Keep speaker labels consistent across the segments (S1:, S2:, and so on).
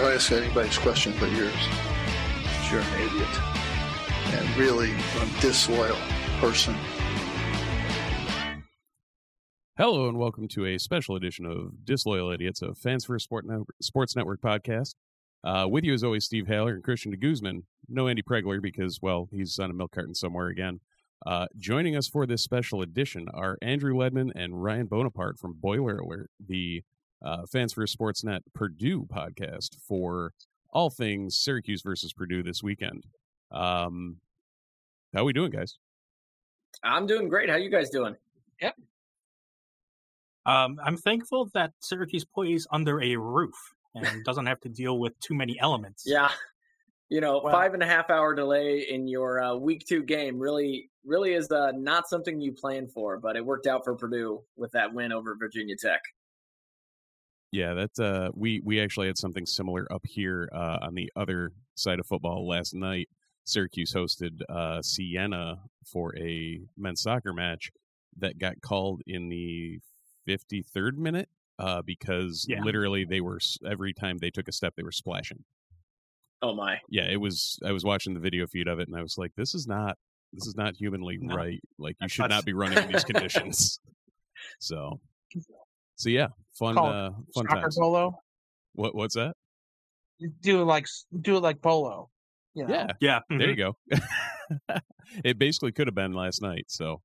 S1: I'll ask anybody's question but yours. You're an idiot. And really a disloyal person.
S2: Hello and welcome to a special edition of Disloyal Idiots, a Fans for Sport Network, Sports Network podcast. Uh, with you, as always, Steve Haller and Christian de Guzman. No Andy Pregler because, well, he's on a milk carton somewhere again. Uh, joining us for this special edition are Andrew Ledman and Ryan Bonaparte from Boiler Alert, the uh, Fans for Sportsnet Purdue podcast for all things Syracuse versus Purdue this weekend. Um, how we doing, guys?
S3: I'm doing great. How you guys doing?
S4: Yep. Um, I'm thankful that Syracuse plays under a roof and doesn't have to deal with too many elements.
S3: Yeah. You know,
S4: Well-
S3: five and a half hour delay in your uh, week two game really, really is uh, not something you plan for, but it worked out for Purdue with that win over Virginia Tech.
S2: Yeah, that's uh, we we actually had something similar up here uh, on the other side of football last night. Syracuse hosted uh, Siena for a men's soccer match that got called in the 53rd minute uh, because
S4: Yeah.
S2: literally they were every time they took a step they were splashing.
S3: Oh my!
S2: Yeah, it was. I was watching the video feed of it and I was like, this is not this is not humanly
S4: No.
S2: right. Like you
S4: That's
S2: should
S4: not-
S2: not be running in these conditions. so, so yeah, fun
S5: Call it
S2: uh, fun
S5: soccer
S2: times.
S5: polo.
S2: What what's that?
S5: You Do it like do it like polo. You know?
S2: Yeah,
S4: Yeah.
S2: there
S4: mhm.
S2: you go. it basically could have been last night. So,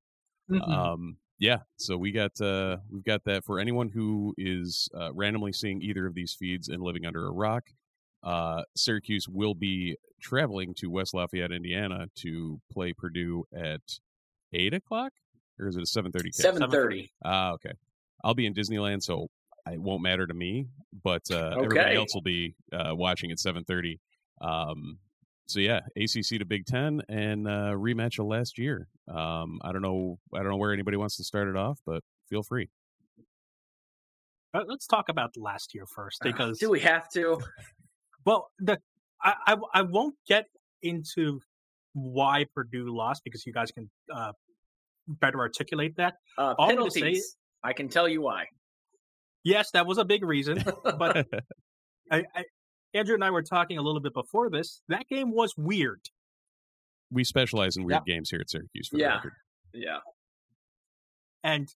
S5: Mhm.
S2: um, yeah. So we got uh, we've got that for anyone who is uh, randomly seeing either of these feeds and living under a rock. Uh, Syracuse will be traveling to West Lafayette, Indiana, to play Purdue at eight o'clock, or is it a seven thirty?
S3: Seven thirty.
S2: Ah, okay. I'll be in Disneyland, so it won't matter to me. But uh, everybody else will be uh, watching at seven thirty. Um, so yeah, ACC to Big Ten and uh, rematch of last year. Um, I don't know. I don't know where anybody wants to start it off, but feel free.
S4: Uh, let's talk about last year first because
S3: Do we have to?
S4: well, the I, I I won't get into why Purdue lost because you guys can uh, better articulate that.
S3: Uh,
S4: All say-
S3: penalties. I can tell you why.
S4: Yes, that was a big reason, but I, I, Andrew and I were talking a little bit before this. That game was weird.
S2: we specialize in weird games here at Syracuse. For the
S3: Yeah.
S2: record.
S3: yeah.
S4: And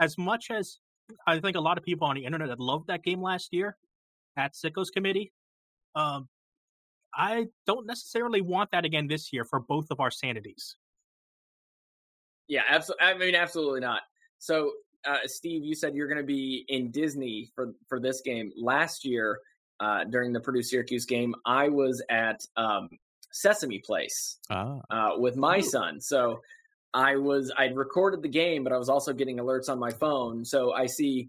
S4: as much as I think a lot of people on the internet that loved that game last year at Sickos Committee, um, I don't necessarily want that again this year for both of our sanities.
S3: Yeah, absolutely. I mean, absolutely not. So, uh, Steve, you said you're going to be in Disney for for this game. Last year, uh, during the Purdue Syracuse game, I was at um, Sesame Place
S2: Ah,
S3: uh, with my
S4: Ooh.
S3: son. So, I was I'd recorded the game, but I was also getting alerts on my phone. So I see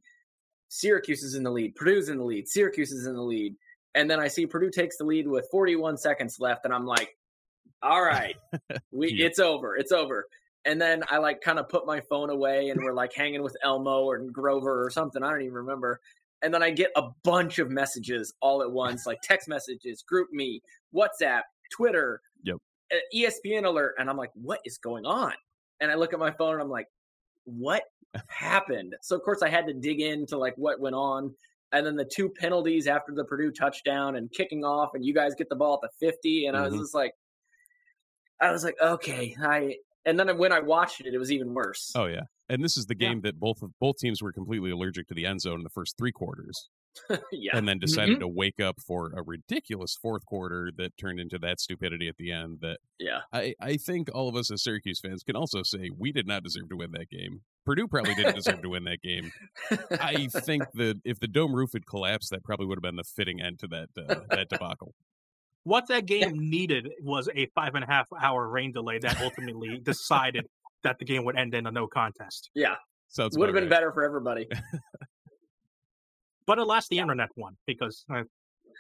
S3: Syracuse is in the lead, Purdue's in the lead, Syracuse is in the lead, and then I see Purdue takes the lead with 41 seconds left, and I'm like, "All right, we
S2: Yeah.
S3: it's over, it's over." And then I like kind of put my phone away, and we're like hanging with Elmo or Grover or something. I don't even remember. And then I get a bunch of messages all at once, like text messages, group me, WhatsApp, Twitter,
S2: Yep.
S3: ESPN alert, and I'm like, "What is going on?" And I look at my phone, and I'm like, "What happened?" So of course I had to dig into like what went on, and then the two penalties after the Purdue touchdown and kicking off, and you guys get the ball at the 50, and I was
S2: Mhm.
S3: just like, I was like, okay, I. And then when I watched it, it was even worse.
S2: oh yeah. And this is the
S4: Yeah.
S2: game that both of both teams were completely allergic to the end zone in the first three quarters.
S3: yeah,
S2: and then decided to wake up for a ridiculous fourth quarter that turned into that stupidity at the end that
S3: yeah,
S2: I, I think all of us as Syracuse fans can also say we did not deserve to win that game. Purdue probably didn't deserve to win that game. I think that if the dome roof had collapsed, that probably would have been the fitting end to that uh, that debacle.
S4: What that game needed was a five and a half hour rain delay that ultimately decided that the game would end in a no contest.
S3: yeah.
S2: Sounds
S3: Would have been
S2: right.
S3: better for everybody.
S4: But alas, the internet won because I,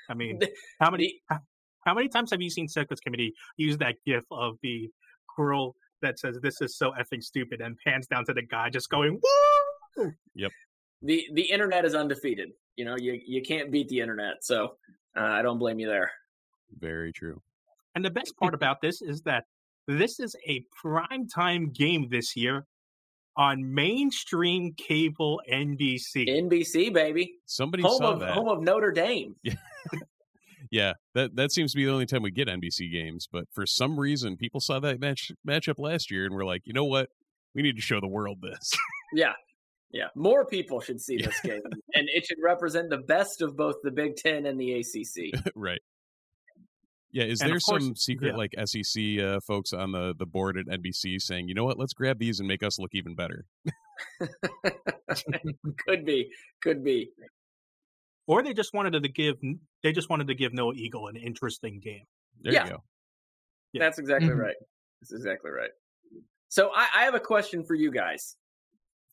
S4: I mean, how many how, how many times have you seen Sickos Committee use that gif of the girl that says "This is so effing stupid" and pans down to the guy just going "Woo!" Yep.
S3: The the internet is undefeated. You know, you you can't beat the internet. So uh, I don't blame you there.
S2: Very true.
S4: And the best part about this is that this is a prime time game this year on mainstream cable NBC.
S3: NBC baby,
S2: Somebody
S3: home
S2: saw
S3: of
S2: that.
S3: home of Notre Dame.
S2: Yeah, that that seems to be the only time we get NBC games. But for some reason, people saw that match matchup last year and were like, you know what? We need to show the world this.
S3: Yeah. Yeah. More people should see this game. and it should represent the best of both the Big Ten and the ACC.
S2: right. Yeah, is
S4: And
S2: there
S4: of course-
S2: some secret
S4: yeah.
S2: like SEC uh, folks on the the board at NBC saying, you know what? Let's grab these and make us look even better.
S3: could be. Could be.
S4: or they just wanted to give they just wanted to give Noah Eagle an interesting game.
S2: There
S3: Yeah.
S2: you go.
S4: Yeah.
S3: That's exactly
S5: Mhm.
S3: right. That's exactly right. So I, I have a question for you guys.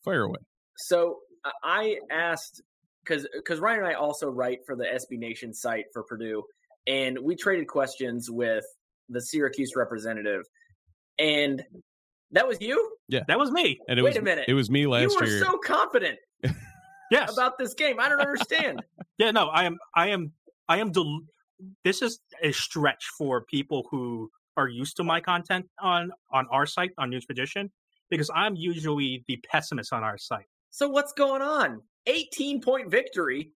S2: Fire away.
S3: So I- I asked because because Ryan and I also write for the SB Nation site for Purdue, and we traded questions with the Syracuse representative, and that was you.
S4: Yeah, that was me.
S2: And it
S3: Wait
S2: was
S3: a minute.
S2: it was me last year.
S3: you were
S2: year.
S3: so confident
S4: Yes.
S3: about this game. I don't understand.
S4: Yeah, no, I am I am I am del- this is a stretch for people who are used to my content on on our site on Nunes Magician because I'm usually the pessimist on our site.
S3: so what's going on? 18 point victory.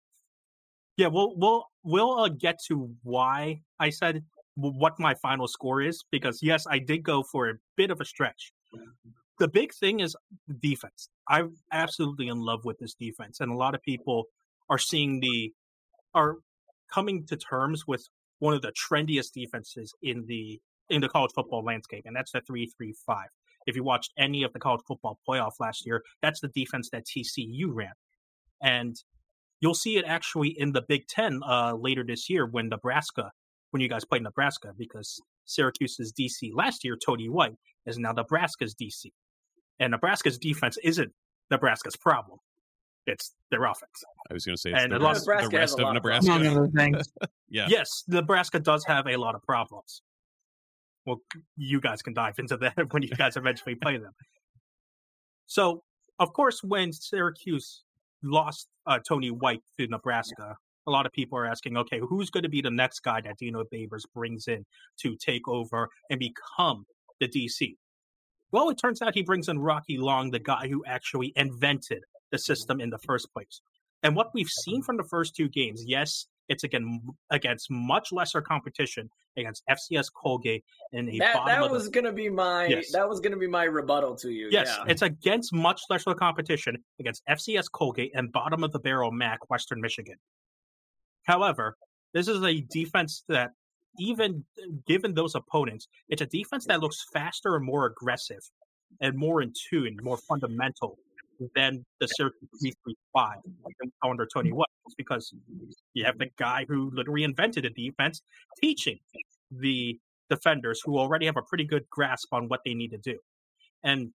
S4: Yeah, we'll we'll we'll uh, get to why I said what my final score is because yes, I did go for a bit of a stretch. The big thing is defense. I'm absolutely in love with this defense, and a lot of people are seeing the are coming to terms with one of the trendiest defenses in the in the college football landscape, and that's the three three five. If you watched any of the college football playoff last year, that's the defense that TCU ran, and you'll see it actually in the Big Ten uh, later this year when Nebraska, when you guys play Nebraska, because Syracuse's DC last year, Tony White, is now Nebraska's DC, and Nebraska's defense isn't Nebraska's problem; it's their offense.
S2: I was going to say it's
S4: And
S2: the
S4: a lot
S2: rest,
S4: of-
S2: the
S3: Nebraska
S2: rest of
S3: of
S2: Nebraska.
S5: Among
S2: yeah.
S4: Yes, Nebraska does have a lot of problems. Well, you guys can dive into that when you guys eventually play them. So, of course, when Syracuse lost uh, Tony White to Nebraska, a lot of people are asking, okay, who's going to be the next guy that Dino Babers brings in to take over and become the DC? Well, it turns out he brings in Rocky Long, the guy who actually invented the system in the first place. And what we've seen from the first two games, yes, it's again against much lesser competition against FCS Colgate and a
S3: That that
S4: of the
S3: was gonna be my
S4: Yes.
S3: that was gonna be my rebuttal to you.
S4: Yes,
S3: yeah.
S4: it's against much lesser competition against FCS Colgate and bottom of the barrel MAC Western Michigan. However, this is a defense that, even given those opponents, it's a defense that looks faster and more aggressive and more in tune, more fundamental than the Syracuse 335 under Tony. It's because you have the guy who literally invented a defense teaching the defenders who already have a pretty good grasp on what they need to do. And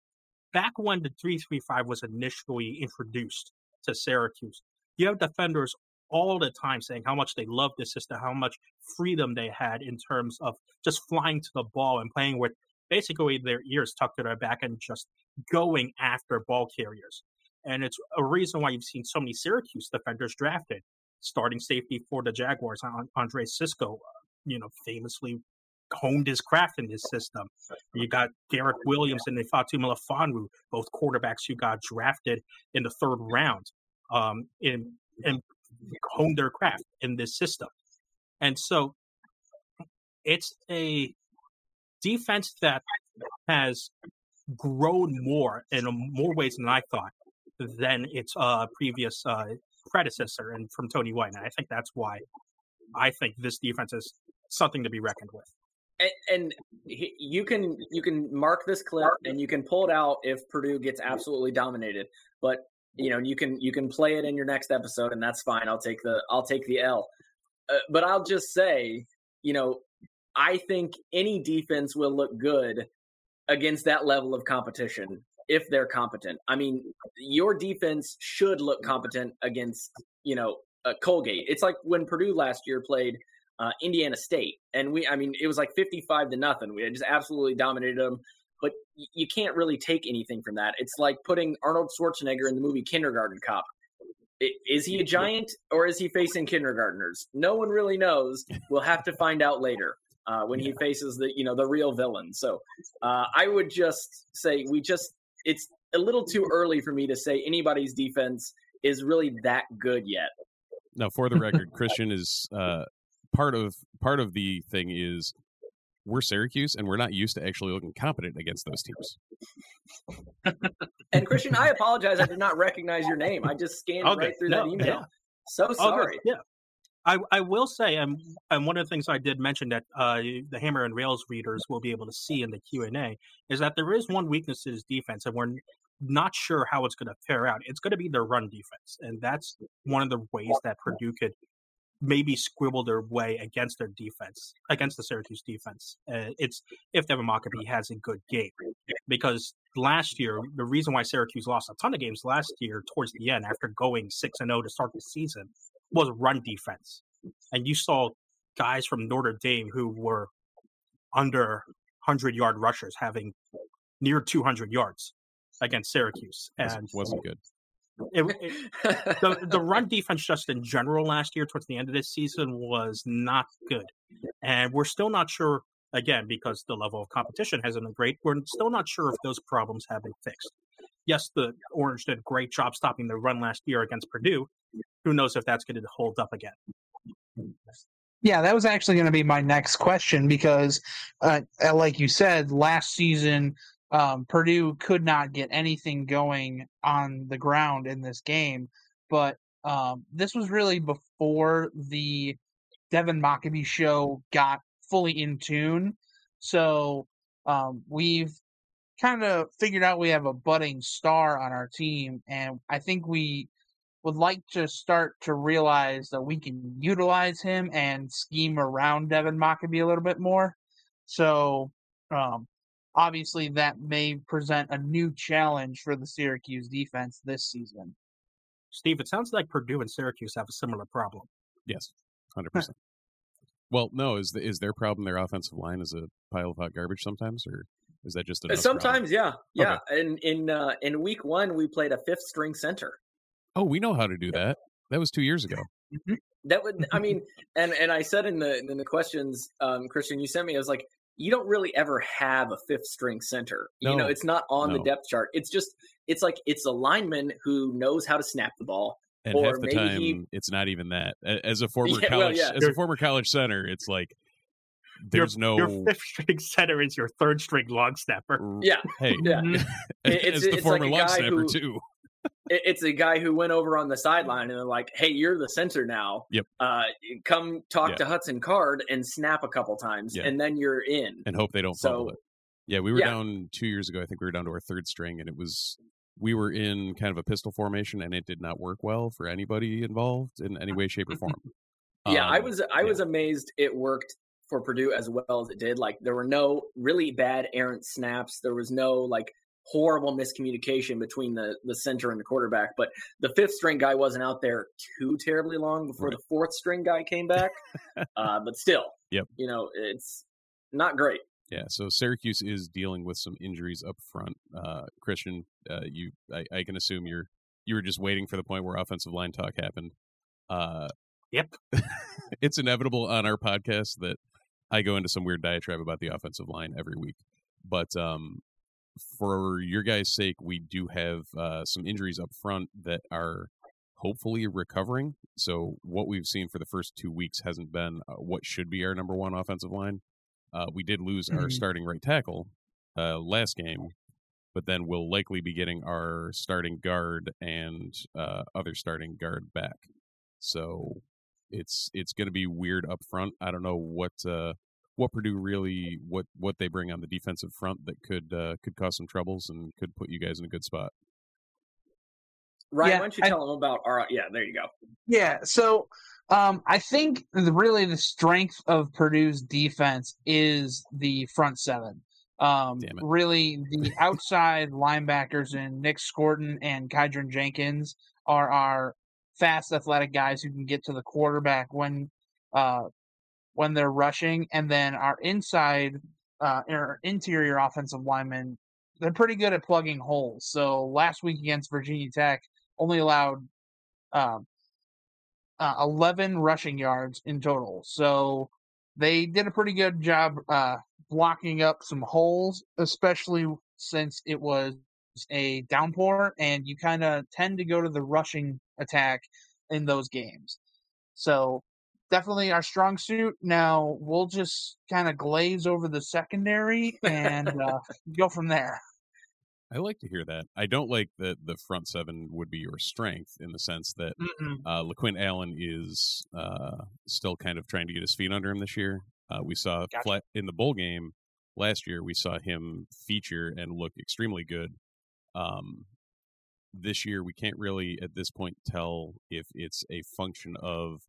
S4: back when the 335 was initially introduced to Syracuse, you have defenders all the time saying how much they love this system, how much freedom they had in terms of just flying to the ball and playing with basically their ears tucked to their back and just going after ball carriers. And it's a reason why you've seen so many Syracuse defenders drafted. Starting safety for the Jaguars, An- Andre Cisco, uh, you know, famously honed his craft in this system. You got Garrett Williams and Fatu Melifonwu, both quarterbacks who got drafted in the third round, um, in, and honed their craft in this system. And so it's a defense that has grown more in more ways than I thought than its uh, previous uh, predecessor and from Tony White. And I think that's why I think this defense is something to be reckoned with.
S3: and, and you can you can mark this clip and you can pull it out if Purdue gets absolutely dominated. But you know you can you can play it in your next episode, and that's fine. I'll take the I'll take the L. Uh, but I'll just say, you know, I think any defense will look good against that level of competition if they're competent. I mean, your defense should look competent against you know uh, Colgate. It's like when Purdue last year played uh, Indiana State, and we I mean it was like fifty five to nothing. We just absolutely dominated them. But you can't really take anything from that. It's like putting Arnold Schwarzenegger in the movie Kindergarten Cop. Is he a giant or is he facing kindergartners? No one really knows. We'll have to find out later uh, when he faces the you know the real villain. So uh, I would just say we just it's a little too early for me to say anybody's defense is really that good yet.
S2: Now, for the record, Christian is uh, part of part of the thing is we're Syracuse and we're not used to actually looking competent against those teams.
S3: and Christian, I apologize. I did not recognize your name. I just scanned okay. right through no, that email. Yeah. So sorry.
S4: Yeah. I, I will say, and, and one of the things I did mention that uh, the Hammer and Rails readers will be able to see in the Q and A is that there is one weakness to his defense, and we're not sure how it's going to fare out. It's going to be their run defense, and that's one of the ways that Purdue could maybe squibble their way against their defense, against the Syracuse defense. Uh, it's if Devin Mockobee has a good game, because last year the reason why Syracuse lost a ton of games last year towards the end after going six and zero oh to start the season was run defense, and you saw guys from Notre Dame who were under hundred yard rushers having near two hundred yards against Syracuse, and it
S2: wasn't good.
S4: It, it, the the run defense just in general last year towards the end of this season was not good, and we're still not sure again because the level of competition hasn't been great. We're still not sure if those problems have been fixed. Yes, the Orange did a great job stopping the run last year against Purdue. Who knows if that's going to hold up again?
S5: Yeah, that was actually going to be my next question because, uh, like you said, last season um, Purdue could not get anything going on the ground in this game. But um, this was really before the Devin Mockobee show got fully in tune. So um, we've kind of figured out we have a budding star on our team, and I think we would like to start to realize that we can utilize him and scheme around Devin Mockobee a little bit more. So um, obviously that may present a new challenge for the Syracuse defense this season.
S4: Steve, it sounds like Purdue and Syracuse have a similar problem.
S2: Yes, hundred percent. Well, no, is the, is their problem their offensive line is a pile of hot garbage sometimes, or is that just a
S3: sometimes? Problem? Yeah, yeah. Okay. In in uh, in week one, we played a fifth string center.
S2: Oh, we know how to do that. That was two years ago.
S3: Mm-hmm. That would, I mean, and and I said in the in the questions, um, Christian, you sent me, I was like, you don't really ever have a fifth string center. No, you know, it's not on no. the depth chart. It's just it's like it's a lineman who knows how to snap the ball.
S2: And or half the time, he... it's not even that. As a former yeah, college, well, yeah. as a former college center, it's like there's
S4: your,
S2: no
S4: your fifth string center is your third string long snapper.
S3: Yeah,
S2: hey,
S3: yeah.
S2: it's, the it's former like long snapper who, too
S3: it's a guy who went over on the sideline and they're like, "Hey, you're the center now.
S2: Yep.
S3: Uh, come talk yeah. to Hudson Card and snap a couple times, yeah. and then you're in."
S2: And hope they don't so. Yeah, we were yeah. down two years ago. I think we were down to our third string, and it was we were in kind of a pistol formation, and it did not work well for anybody involved in any way, shape, or form.
S3: yeah, um, I was I was amazed it worked for Purdue as well as it did. Like there were no really bad errant snaps. There was no like horrible miscommunication between the the center and the quarterback. But the fifth string guy wasn't out there too terribly long before right. the fourth string guy came back. uh, but still,
S2: yep.
S3: you know, it's not great.
S2: Yeah, so Syracuse is dealing with some injuries up front. Uh, Christian, uh, you, I, I, can assume you're you were just waiting for the point where offensive line talk happened. Uh,
S4: yep,
S2: it's inevitable on our podcast that I go into some weird diatribe about the offensive line every week. But um, for your guys' sake, we do have uh, some injuries up front that are hopefully recovering. So what we've seen for the first two weeks hasn't been uh, what should be our number one offensive line. Uh, we did lose mm-hmm. our starting right tackle uh, last game, but then we'll likely be getting our starting guard and uh, other starting guard back. So it's it's going to be weird up front. I don't know what uh, what Purdue really what what they bring on the defensive front that could uh, could cause some troubles and could put you guys in a good spot.
S3: Ryan, yeah, why don't you tell them about our? Yeah, there you go.
S5: Yeah, so um, I think the, really the strength of Purdue's defense is the front seven. Um, really, the outside linebackers in Nick Scorton and Kydran Jenkins are our fast, athletic guys who can get to the quarterback when uh, when they're rushing, and then our inside uh, interior offensive linemen they're pretty good at plugging holes. So last week against Virginia Tech, only allowed um, uh, 11 rushing yards in total. So they did a pretty good job uh, blocking up some holes, especially since it was a downpour and you kind of tend to go to the rushing attack in those games. So definitely our strong suit. Now we'll just kind of glaze over the secondary and uh, go from there.
S2: I like to hear that. I don't like that the front seven would be your strength in the sense that
S5: Mm-mm.
S2: uh, LeQuint Allen is uh, still kind of trying to get his feet under him this year. Uh, we saw
S5: Gotcha.
S2: flat in the bowl game last year. We saw him feature and look extremely good. Um, this year, we can't really at this point tell if it's a function of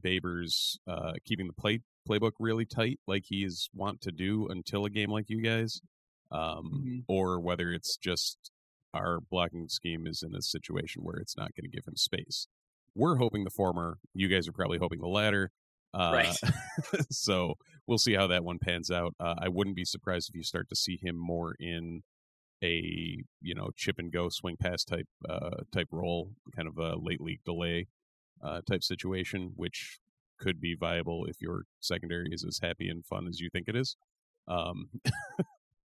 S2: Babers uh, keeping the play playbook really tight, like he's want to do until a game like you guys, um,
S5: Mhm.
S2: or whether it's just our blocking scheme is in a situation where it's not going to give him space. We're hoping the former. You guys are probably hoping the latter. Uh,
S3: Right.
S2: so we'll see how that one pans out. Uh, I wouldn't be surprised if you start to see him more in a you know chip and go swing pass type uh, type role, kind of a late league delay uh, type situation, which could be viable if your secondary is as happy and fun as you think it is. Um,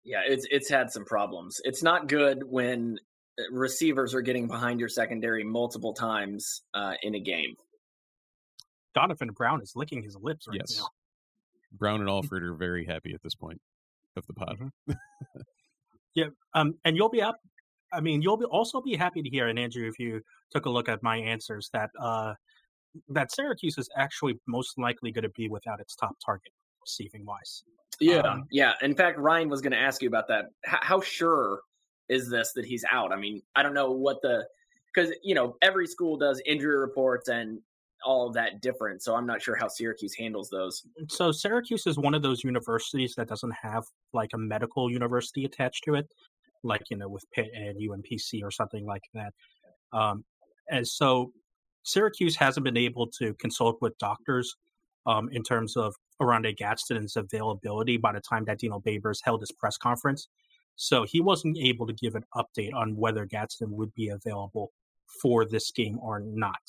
S3: Yeah, it's it's had some problems. It's not good when uh, receivers are getting behind your secondary multiple times uh, in a game.
S4: Donovan Brown is licking his lips right
S2: yes,
S4: now.
S2: Brown and Alford are very happy at this point of the pod.
S4: Yeah, um, and you'll be up. I mean, you'll be also be happy to hear, and Andrew, if you took a look at my answers, that uh, that Syracuse is actually most likely going to be without its top target receiving wise.
S3: Yeah,
S4: Um,
S3: yeah. In fact, Ryan was going to ask you about that. H- how sure is this that he's out? I mean, I don't know what the because you know every school does injury reports and all of that different. So I'm not sure how Syracuse handles those.
S4: So Syracuse is one of those universities that doesn't have like a medical university attached to it, like you know with Pitt and UMPC or something like that. Um, and so Syracuse hasn't been able to consult with doctors um, in terms of Oronde Gadsden's availability by the time that Dino Babers held his press conference. So he wasn't able to give an update on whether Gadsden would be available for this game or not.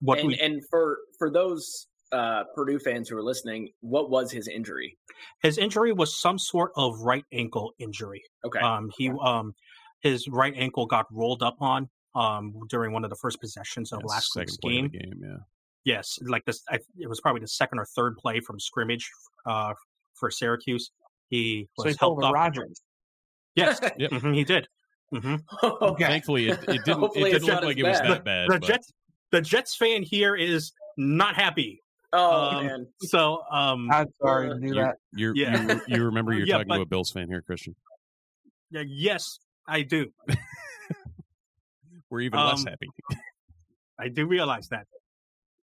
S4: What
S3: and
S4: we
S3: and for for those uh, Purdue fans who are listening, what was his injury?
S4: his injury was some sort of right ankle injury.
S3: Okay,
S4: Um, he um, his right ankle got rolled up on um during one of the first possessions of
S2: Yeah,
S4: last week's
S2: play
S4: game.
S2: of the game. Yeah,
S4: Yes, like this, I, it was probably the second or third play from scrimmage uh, for Syracuse. He
S5: So
S4: was
S5: he
S4: helped
S5: a
S4: off.
S5: Rodgers.
S4: Yes,
S2: Yep.
S4: mhm, he did. Mm-hmm.
S5: Okay.
S2: thankfully it, it didn't. It
S3: Hopefully
S2: didn't look
S3: not as
S2: like it was that bad.
S4: The
S2: but
S4: Jets, the Jets fan here is not happy.
S3: Oh
S4: um,
S3: man,
S4: So, um,
S5: I'm sorry
S3: Uh,
S5: to do
S2: you're,
S5: that.
S2: you're,
S4: Yeah.
S2: you you remember you're
S4: Yeah,
S2: talking
S4: but-
S2: to a Bills fan here, Christian.
S4: yeah, yes, I do.
S2: We're even less
S4: Um,
S2: happy.
S4: I do realize that.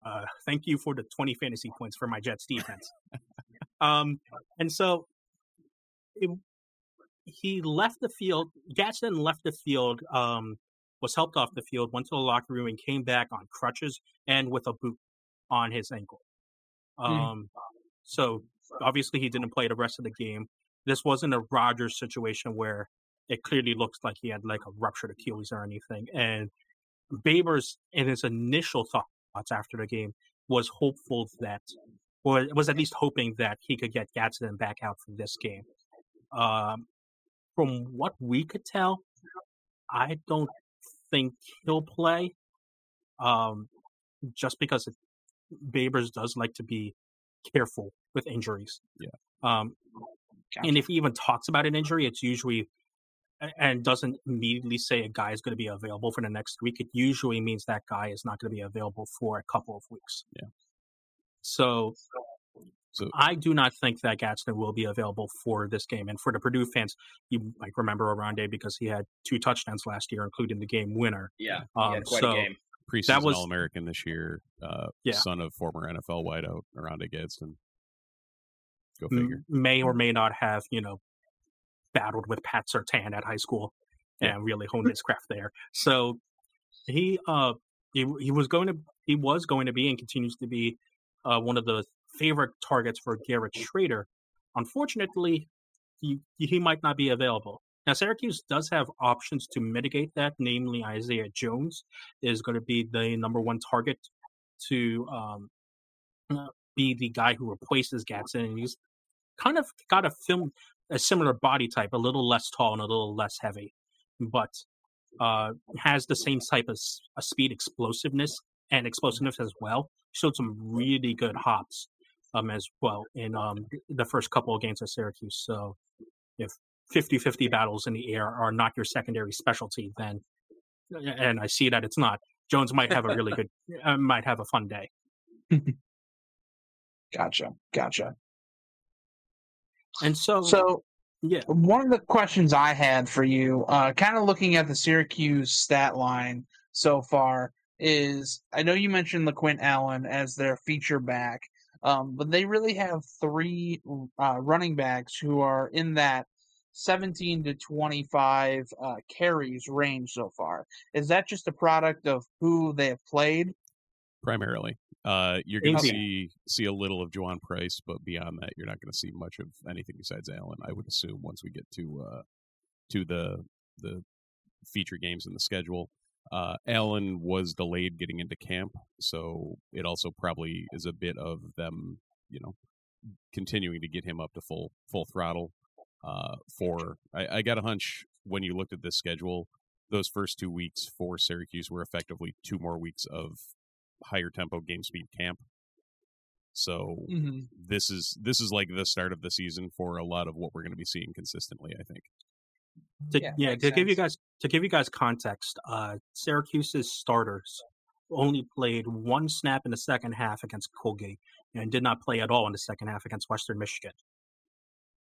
S4: Uh, thank you for the 20 fantasy points for my Jets defense. um, and so it, he left the field. Gadsden left the field, um, was helped off the field, went to the locker room, and came back on crutches and with a boot on his ankle. Um, So obviously he didn't play the rest of the game. This wasn't a Rodgers situation where it clearly looks like he had like a ruptured Achilles or anything. And Babers, in his initial thoughts after the game, was hopeful that, or was at least hoping that he could get Gadsden back out for this game. Um, from what we could tell, I don't think he'll play. Um, just because it, Babers does like to be careful with injuries.
S2: Yeah.
S4: Um, and if he even talks about an injury, it's usually and doesn't immediately say a guy is going to be available for the next week. It usually means that guy is not going to be available for a couple of weeks.
S2: Yeah.
S4: So
S2: So
S4: I do not think that Gadsden will be available for this game. And for the Purdue fans, you might remember Oronde because he had two touchdowns last year, including the game winner.
S3: yeah,
S4: Um,
S3: quite
S4: so
S3: a game.
S2: Preseason
S4: was-
S2: All American this year, uh,
S4: Yeah.
S2: son of former NFL wideout Oronde Gadsden. Go figure.
S4: may or may not have, you know, battled with Pat Surtain at high school
S2: Yeah.
S4: and really honed his craft there. So he uh he he was going to he was going to be and continues to be uh, one of the favorite targets for Garrett Shrader. Unfortunately, he he might not be available. Now, Syracuse does have options to mitigate that, namely Isaiah Jones is going to be the number one target to um, uh, be the guy who replaces Gadsden. And he's kind of got a film a similar body type, a little less tall and a little less heavy, but uh, has the same type of uh, speed, explosiveness, and explosiveness as well. Showed some really good hops um, as well in um, the first couple of games at Syracuse. So if 50-50 battles in the air are not your secondary specialty, then and I see that it's not. Jones might have a really good, uh, might have a fun day.
S5: gotcha, gotcha.
S4: And so,
S5: So
S4: yeah,
S5: one of the questions I had for you, uh, kind of looking at the Syracuse stat line so far, is I know you mentioned LeQuint Allen as their feature back, um, but they really have three uh, running backs who are in that 17 to 25 uh, carries range so far. Is that just a product of who they have played?
S2: primarily. Uh, you're going to
S4: Okay.
S2: see see a little of Juwaun Price, but beyond that, you're not going to see much of anything besides Allen. I would assume once we get to uh, to the the feature games in the schedule. Uh, Allen was delayed getting into camp, so it also probably is a bit of them, you know, continuing to get him up to full full throttle. Uh, for I, I got a hunch when you looked at this schedule, those first two weeks for Syracuse were effectively two more weeks of higher tempo game speed camp. So
S5: Mm-hmm.
S2: this is this is like the start of the season for a lot of what we're going to be seeing consistently. I think.
S4: to,
S5: Yeah,
S4: yeah,
S5: makes
S4: to give you guys to give you guys context, uh, Syracuse's starters only played one snap in the second half against Colgate and did not play at all in the second half against Western Michigan.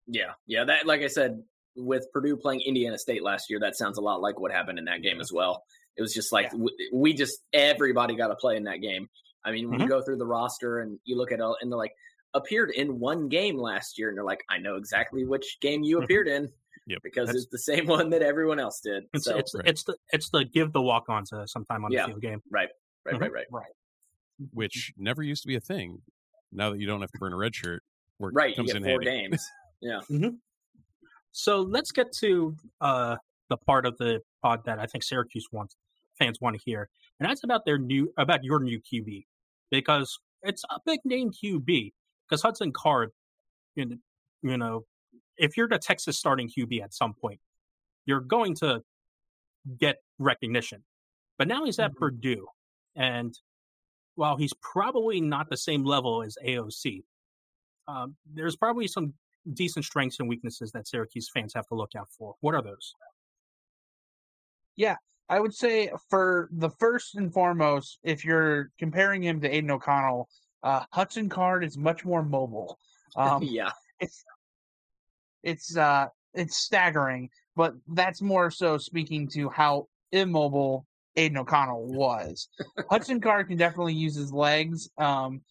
S3: Yeah, yeah. That, like I said, with Purdue playing Indiana State last year, that sounds a lot like what happened in that game as well. It was just like
S5: Yeah.
S3: w- we just everybody got to play in that game. I mean, when
S4: Mhm.
S3: you go through the roster and you look at all, and they're like appeared in one game last year, and they're like, I know exactly which game you
S4: Mhm.
S3: appeared in
S2: Yep.
S3: because
S4: That's-
S3: it's the same one that everyone else did.
S4: It's
S3: so
S4: it's
S2: Right.
S4: it's the it's the give the walk ons uh, sometime on
S3: Yeah.
S4: the field game.
S3: right, right,
S4: Mhm.
S3: right, right,
S5: Right.
S2: which never used to be a thing. Now that you don't have to burn a red shirt, where it
S3: right. You
S2: comes
S3: get
S2: in
S3: four
S2: handy.
S3: games. Yeah,
S4: So let's get to uh, the part of the pod that I think Syracuse wants fans want to hear, and that's about their new about your new QB because it's a big name QB because Hudson Card, you know, you know, if you're the Texas starting QB at some point, you're going to get recognition. But now he's at
S5: Mhm.
S4: Purdue, and while he's probably not the same level as AOC, um, there's probably some decent strengths and weaknesses that Syracuse fans have to look out for. What are those?
S5: Yeah, I would say for the first and foremost, if you're comparing him to Aidan O'Connell, uh, Hudson Card is much more mobile. Um,
S3: yeah,
S5: it's it's uh it's staggering, but that's more so speaking to how immobile Aidan O'Connell was. Hudson Card can definitely use his legs. Um,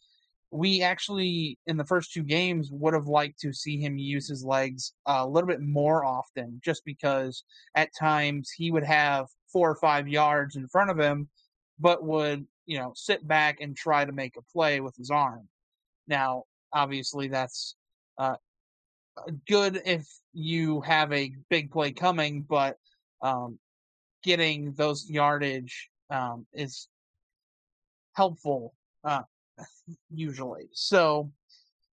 S5: we actually in the first two games would have liked to see him use his legs a little bit more often, just because at times he would have four or five yards in front of him, but would you know sit back and try to make a play with his arm. Now, obviously, that's uh, good if you have a big play coming, but um, getting those yardage um, is helpful uh, usually. So,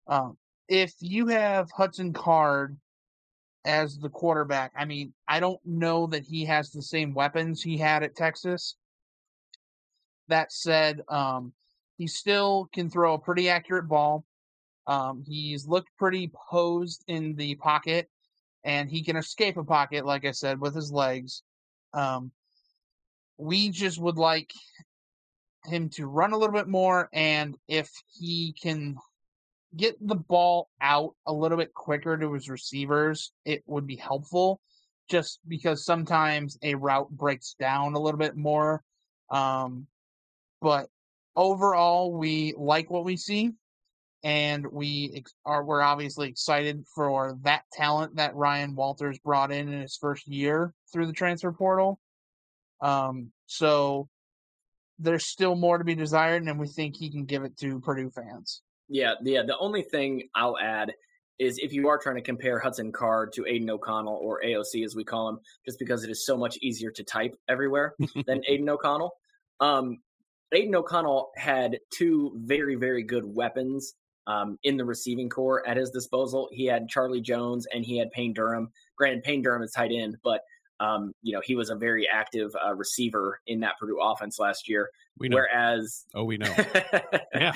S5: um, if you have Hudson Card as the quarterback, I mean, I don't know that he has the same weapons he had at Texas. That said, um, he still can throw a pretty accurate ball. Um, he's looked pretty posed in the pocket, and he can escape a pocket, like I said, with his legs. Um, we just would like him to run a little bit more, and if he can get the ball out a little bit quicker to his receivers, it would be helpful. Just because sometimes a route breaks down a little bit more. Um, but overall, we like what we see, and we ex- are we're obviously excited for that talent that Ryan Walters brought in in his first year through the transfer portal. Um, so there's still more to be desired, and we think he can give it to Purdue fans.
S3: Yeah, yeah. The only thing I'll add is if you are trying to compare Hudson Card to Aidan O'Connell or AOC as we call him, just because it is so much easier to type everywhere than Aidan O'Connell. Um, Aidan O'Connell had two very, very good weapons um, in the receiving core at his disposal. He had Charlie Jones and he had Payne Durham. Granted, Payne Durham is tight end, but um, you know he was a very active uh, receiver in that Purdue offense last year.
S2: We know.
S3: Whereas,
S2: oh, we know.
S4: Yeah.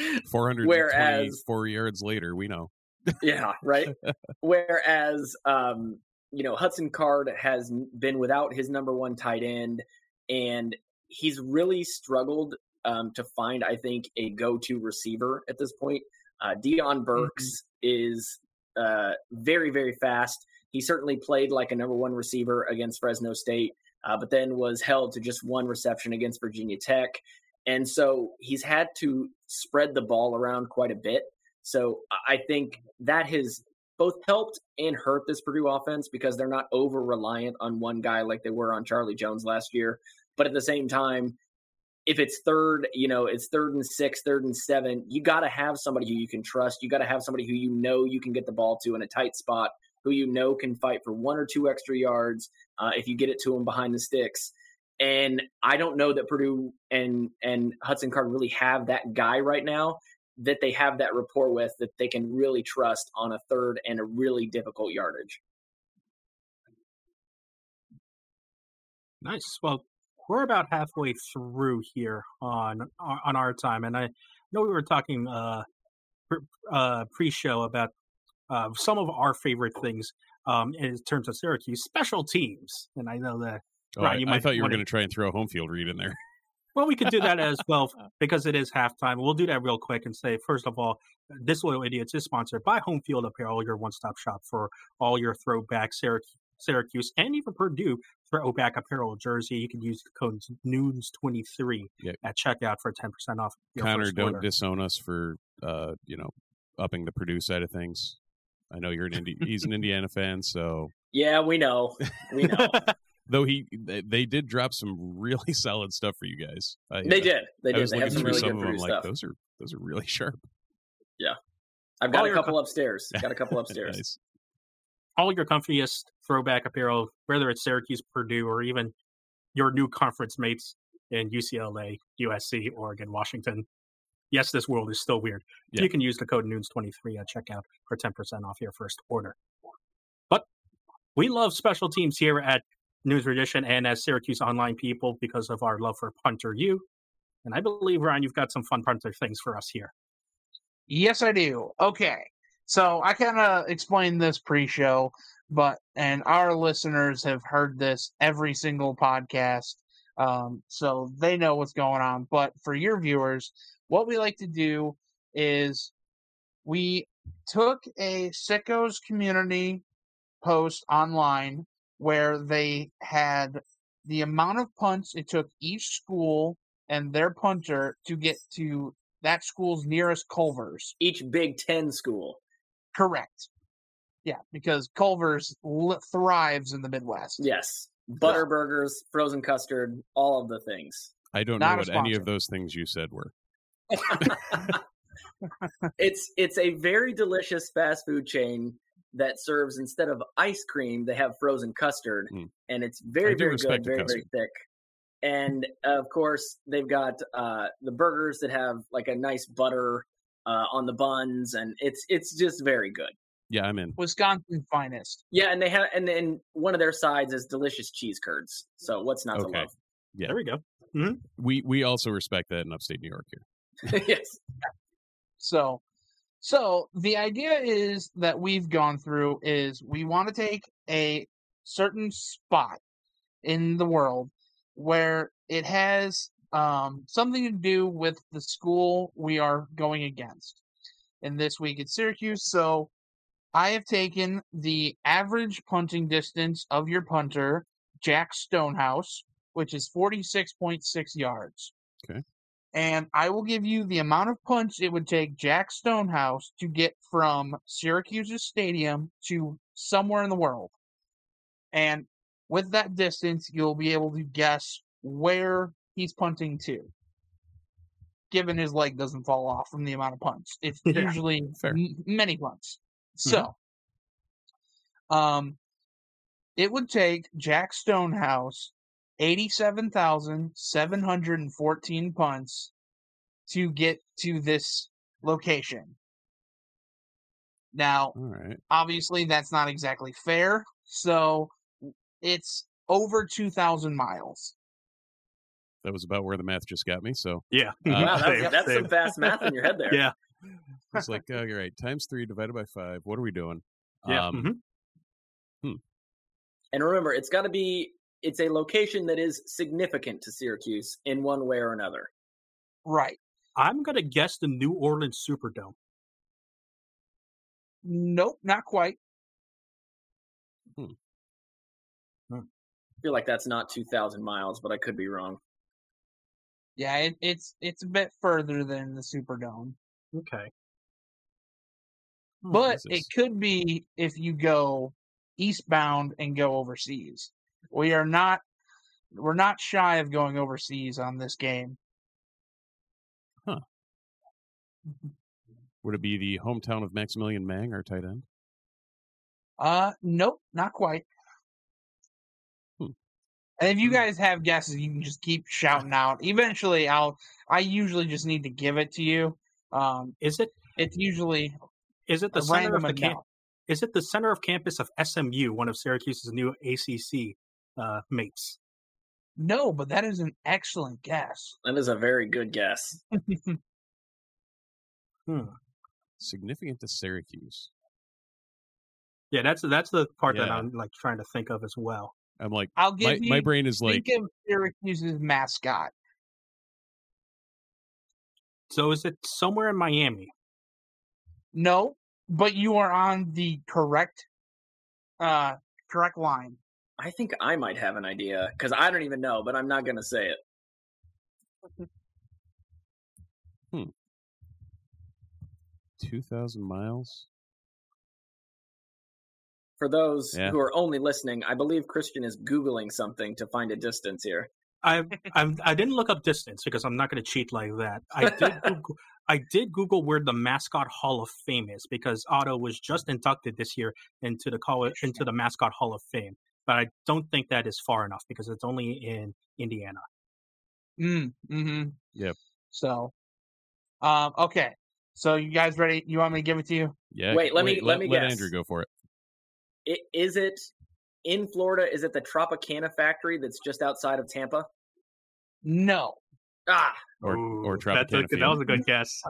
S2: four yards later, we know.
S3: yeah, right. Whereas, um, you know, Hudson Card has been without his number one tight end, and he's really struggled um, to find, I think, a go-to receiver at this point. Uh, Deion Burks mm-hmm. is uh, very, very fast. He certainly played like a number one receiver against Fresno State, uh, but then was held to just one reception against Virginia Tech. And so he's had to spread the ball around quite a bit. So I think that has both helped and hurt this Purdue offense because they're not over reliant on one guy like they were on Charlie Jones last year. But at the same time, if it's third, you know, it's third and six, third and seven, you got to have somebody who you can trust. You got to have somebody who you know you can get the ball to in a tight spot, who you know can fight for one or two extra yards uh, if you get it to him behind the sticks. And I don't know that Purdue and and Hudson Card really have that guy right now that they have that rapport with that they can really trust on a third and a really difficult yardage.
S4: Nice. Well, we're about halfway through here on on our time, and I know we were talking uh, uh, pre-show about uh, some of our favorite things um, in terms of Syracuse special teams, and I know that.
S2: Oh, Ryan, I, I thought you were going to try and throw a home field read in there.
S4: Well, we could do that as well because it is halftime. We'll do that real quick and say, first of all, Disloyal Idiots is sponsored by Home Field Apparel, your one stop shop for all your throwback Syracuse, Syracuse and even Purdue throwback apparel jersey. You can use the code Noons23 yep. at checkout for 10% off.
S2: Connor, don't disown us for, uh, you know, upping the Purdue side of things. I know you're an Indi- he's an Indiana fan, so
S3: yeah, we know, we know.
S2: Though he, they did drop some really solid stuff for you guys.
S3: I, they uh, did. They did.
S2: I was
S3: they
S2: looking
S3: through
S2: some of them. Like those are those are really sharp.
S3: Yeah, I've got All a couple co- upstairs. Got a couple upstairs. nice.
S4: All your comfiest throwback apparel, whether it's Syracuse, Purdue, or even your new conference mates in UCLA, USC, Oregon, Washington. Yes, this world is still weird. Yeah. You can use the code Noons23 at checkout for 10% off your first order. But we love special teams here at Nunes Magician and as Syracuse Online people because of our love for Punter U. And I believe, Ryan, you've got some fun punter things for us here.
S5: Yes, I do. Okay. So I kind of explained this pre show, but, and our listeners have heard this every single podcast. Um, so they know what's going on. But for your viewers, what we like to do is we took a Sickos community post online where they had the amount of punts it took each school and their punter to get to that school's nearest Culver's.
S3: Each Big Ten school.
S5: Correct. Yeah, because Culver's thrives in the Midwest.
S3: Yes. Butter burgers, frozen custard, all of the things.
S2: I don't Not know what any of those things you said were.
S3: It's it's a very delicious fast food chain that serves instead of ice cream, they have frozen custard, mm. and it's very very good, very very thick. And of course, they've got uh, the burgers that have like a nice butter uh, on the buns, and it's it's just very good.
S2: Yeah, I'm in.
S5: Wisconsin finest.
S3: Yeah, and they have, and then one of their sides is delicious cheese curds. So what's not okay. to love?
S4: Yeah, there we go.
S2: Mm-hmm. We we also respect that in upstate New York
S3: here. yes.
S5: So so the idea is that we've gone through is we want to take a certain spot in the world where it has um, something to do with the school we are going against. And this week at Syracuse, so I have taken the average punting distance of your punter, Jack Stonehouse, which is 46.6 yards.
S2: Okay
S5: and I will give you the amount of punch it would take Jack Stonehouse to get from Syracuse's stadium to somewhere in the world. And with that distance, you'll be able to guess where he's punting to. given his leg doesn't fall off from the amount of punts. It's
S4: Yeah,
S5: usually m- many punts. So, um, it would take Jack Stonehouse eighty-seven thousand seven hundred and fourteen punts to get to this location. Now,
S2: All right.
S5: obviously, that's not exactly fair. So, it's over two thousand miles.
S2: That was about where the math just got me. So
S4: Yeah.
S2: Uh,
S3: Wow,
S4: Same,
S3: that's, that's some fast math in your head there.
S4: Yeah.
S2: it's like, oh, you're right. Times three divided by five. What are we doing?
S4: Yeah.
S2: Um,
S4: mhm.
S3: And remember, it's got to be it's a location that is significant to Syracuse in one way or another.
S5: Right.
S4: I'm gonna guess the New Orleans Superdome.
S5: Nope, not quite. Hmm. Hmm.
S3: I feel like that's not 2,000 miles, but I could be wrong.
S5: Yeah, it, it's it's a bit further than the Superdome,
S4: Okay.
S2: oh,
S5: but it could be if you go eastbound and go overseas. We are not we're not shy of going overseas on this game.
S2: would it be the hometown of Maximilian Mang, our tight end?
S5: Uh, nope, not quite.
S2: Hmm.
S5: And if you
S4: Hmm.
S5: guys have guesses, you can just keep shouting out. Eventually, I'll. I usually just need to give it to you. Um,
S4: Is it
S5: it's usually
S4: is it the
S5: a
S4: center of the camp? Is it the center of campus of SMU, one of Syracuse's new ACC uh, mates?
S5: No, but that is an excellent guess.
S3: That is a very good guess.
S4: Hmm.
S2: Significant to Syracuse.
S4: Yeah, that's that's the part that I'm like trying to think of as well.
S2: I'm like,
S5: I'll give
S2: my,
S5: you.
S2: my brain is like,
S5: think of Syracuse's mascot.
S4: So is it somewhere in Miami?
S5: No, but you are on the correct, uh, correct line.
S3: I think I might have an idea because I don't even know, but I'm not going to say it. Hmm.
S2: 2,000 miles?
S3: For those
S2: Yeah.
S3: who are only listening, I believe Christian is Googling something to find a distance here.
S4: I I'm, I didn't look up distance because I'm not going to cheat like that. I did Google, I did Google where the mascot Hall of Fame is because Otto was just inducted this year into the college into the mascot Hall of Fame. But I don't think that is far enough because it's only in Indiana.
S5: Mm, mm-hmm.
S2: Yep.
S5: So, um, okay. So you guys ready? You want me to give it to you?
S2: Yeah.
S3: Wait, let me- let me
S2: let
S3: guess.
S2: Andrew go for it.
S3: I- Is it in Florida? Is it the Tropicana factory that's just outside of Tampa?
S5: No.
S3: Ah,
S2: Or,
S4: Ooh,
S2: or
S4: that's a,
S2: Tropicana
S4: that was a good guess.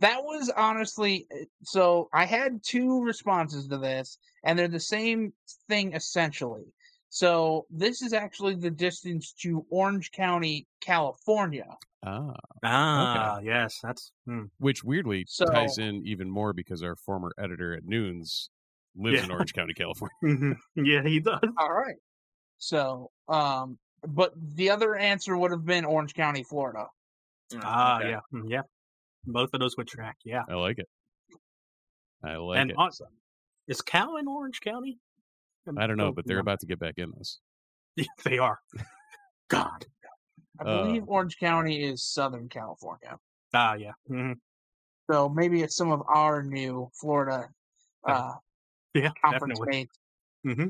S5: That was honestly so. I had two responses to this, and they're the same thing essentially. So this is actually the distance to Orange County, California.
S2: Ah,
S4: Ah, yes, that's hmm.
S2: which weirdly
S5: So-
S2: ties in even more because our former editor at Nunes lives
S4: Yeah.
S2: in Orange County, California.
S4: Mhm. yeah, he does.
S5: All right. So, um, but the other answer would have been Orange County, Florida.
S4: Ah,
S3: okay.
S4: yeah, mm, yeah. Both of those would track. Yeah,
S2: I like it. I like
S4: and
S2: it.
S4: on- is Cal in Orange County?
S2: I don't know, but they're about to get back in this.
S4: they are. God.
S5: I
S2: Uh,
S5: believe Orange County is Southern California.
S4: Ah, yeah. hmm
S5: So maybe it's some of our new Florida uh,
S4: Yeah,
S5: conference
S4: definitely.
S5: mates.
S4: hmm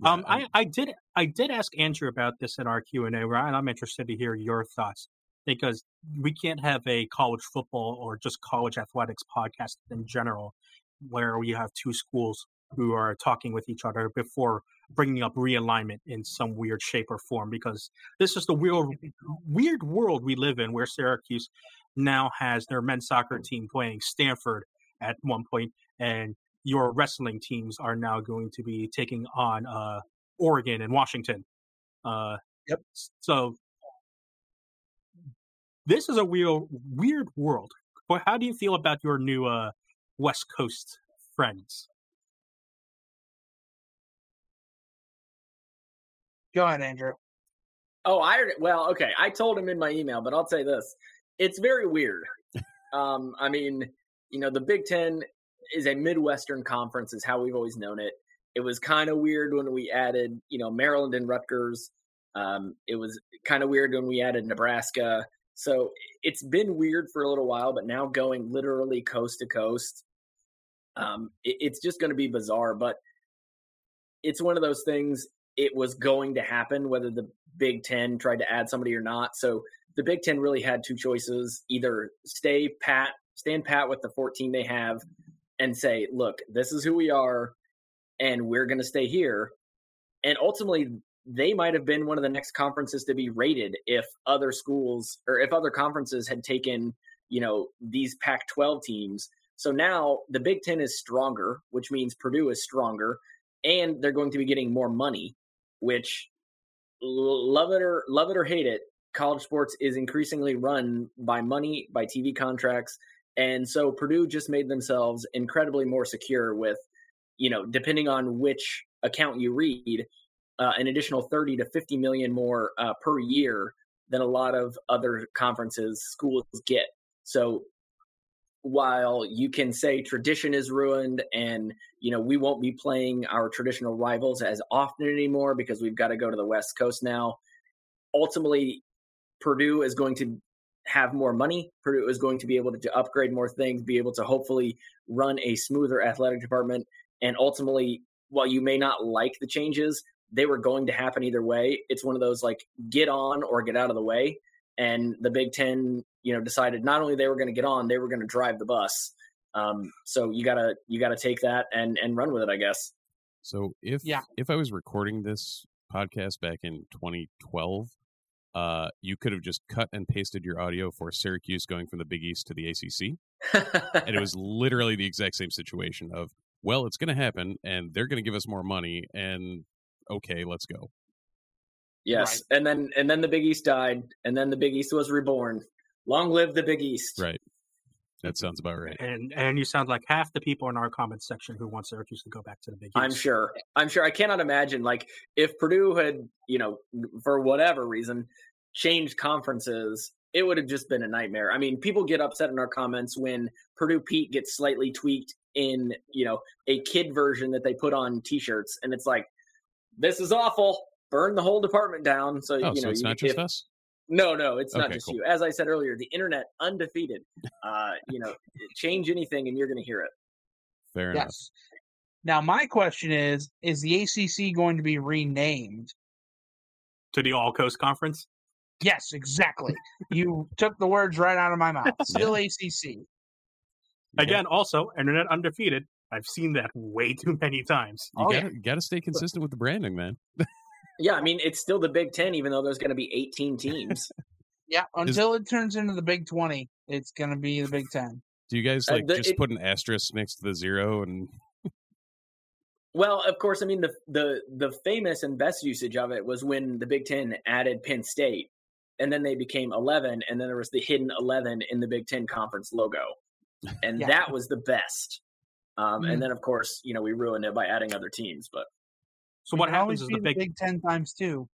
S2: Yeah,
S4: Um, I, I did I did ask Andrew about this in our Q and A, Ryan. I'm interested to hear your thoughts because we can't have a college football or just college athletics podcast in general where we have two schools who are talking with each other before bringing up realignment in some weird shape or form because this is the weird weird world we live in where Syracuse now has their men's soccer team playing Stanford at one point and your wrestling teams are now going to be taking on uh, Oregon and Washington. Uh,
S5: Yep.
S4: So this is a weird, weird world. But how do you feel about your new uh, West Coast friends?
S5: Go ahead, Andrew.
S3: Oh, I well, okay. I told him in my email, but I'll say this: it's very weird. um, I mean, you know, the Big Ten is a Midwestern conference, is how we've always known it. It was kind of weird when we added, you know, Maryland and Rutgers. Um, it was kind of weird when we added Nebraska. So it's been weird for a little while, but now going literally coast to coast, um, it, it's just going to be bizarre. But it's one of those things. It was going to happen whether the Big Ten tried to add somebody or not. So the Big Ten really had two choices: either stay pat, stand pat with the 14 they have, and say, "Look, this is who we are, and we're going to stay here." And ultimately, they might have been one of the next conferences to be rated if other schools or if other conferences had taken, you know, these Pac 12 teams. So now the Big Ten is stronger, which means Purdue is stronger, and they're going to be getting more money, which love it or love it or hate it, college sports is increasingly run by money, by TV contracts. And so Purdue just made themselves incredibly more secure with, you know, depending on which account you read, uh, an additional 30 to 50 million more uh, per year than a lot of other conferences schools get. So while you can say tradition is ruined and you know we won't be playing our traditional rivals as often anymore because we've got to go to the west coast now ultimately purdue is going to have more money purdue is going to be able to, upgrade more things be able to hopefully run a smoother athletic department and ultimately while you may not like the changes they were going to happen either way. It's one of those like get on or get out of the way. And the Big Ten, you know, decided not only they were going to get on, they were going to drive the bus. Um, so you gotta you gotta take that and and run with it, I guess.
S2: So if
S5: Yeah.
S2: if I was recording this podcast back in 2012, uh, you could have just cut and pasted your audio for Syracuse going from the Big East to the ACC, and it was literally the exact same situation of well, it's going to happen, and they're going to give us more money, and okay, let's go.
S3: yes, and then and then the Big East died, and then the Big East was reborn. Long live the Big East!
S2: Right. That sounds about right.
S4: And and you sound like half the people in our comments section who want Syracuse to go back to the Big East.
S3: I'm sure. I'm sure. I cannot imagine like if Purdue had, you know, for whatever reason, changed conferences, it would have just been a nightmare. I mean, people get upset in our comments when Purdue Pete gets slightly tweaked in, you know, a kid version that they put on T-shirts, and it's like, this is awful. Burn the whole department down. So
S2: Oh,
S3: you
S2: so
S3: know,
S2: it's
S3: you-
S2: not just
S3: if-
S2: us.
S3: No, no, it's not just
S2: cool.
S3: you. As I said earlier, the internet undefeated. Uh, you know, change anything and you're going to hear it.
S2: Fair enough.
S5: Yes. Now my question is: Is the ACC going to be renamed?
S4: to the All Coast Conference.
S5: Yes, exactly. you took the words right out of my mouth. Still ACC.
S2: Yeah.
S4: Again, also internet undefeated. I've seen that way too many times.
S2: you
S5: Oh,
S2: gotta gotta stay consistent with the branding, man.
S3: Yeah, I mean, it's still the Big Ten, even though there's going to be 18 teams.
S5: Yeah, until it turns into the Big Twenty, it's going to be the Big Ten.
S2: Do you guys
S3: Uh,
S2: like
S3: the-
S2: just
S3: it-
S2: put an asterisk next to the zero and
S3: Well, of course, I mean the the the famous and best usage of it was when the Big Ten added Penn State, and then they became eleven, and then there was the hidden eleven in the Big Ten conference logo, and
S5: Yeah.
S3: that was the best. Um,
S5: Mm.
S3: And then, of course, you know we ruined it by adding other teams. But
S4: So
S5: It
S4: what happens is the big,
S5: Big Ten times two.